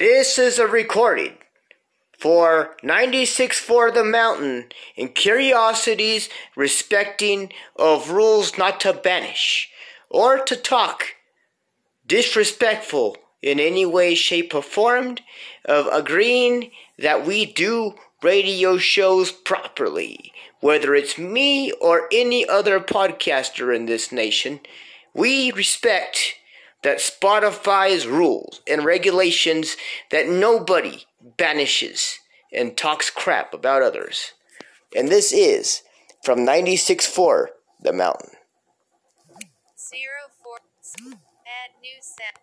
This is a recording for 96 for The Mountain and curiosities respecting of rules not to banish or to talk disrespectful in any way, shape, or form of agreeing that we do radio shows properly. Whether it's me or any other podcaster in this nation, we respect that Spotify's rules and regulations that nobody banishes and talks crap about others. And this is from 96.4 The Mountain. Zero four. Add new.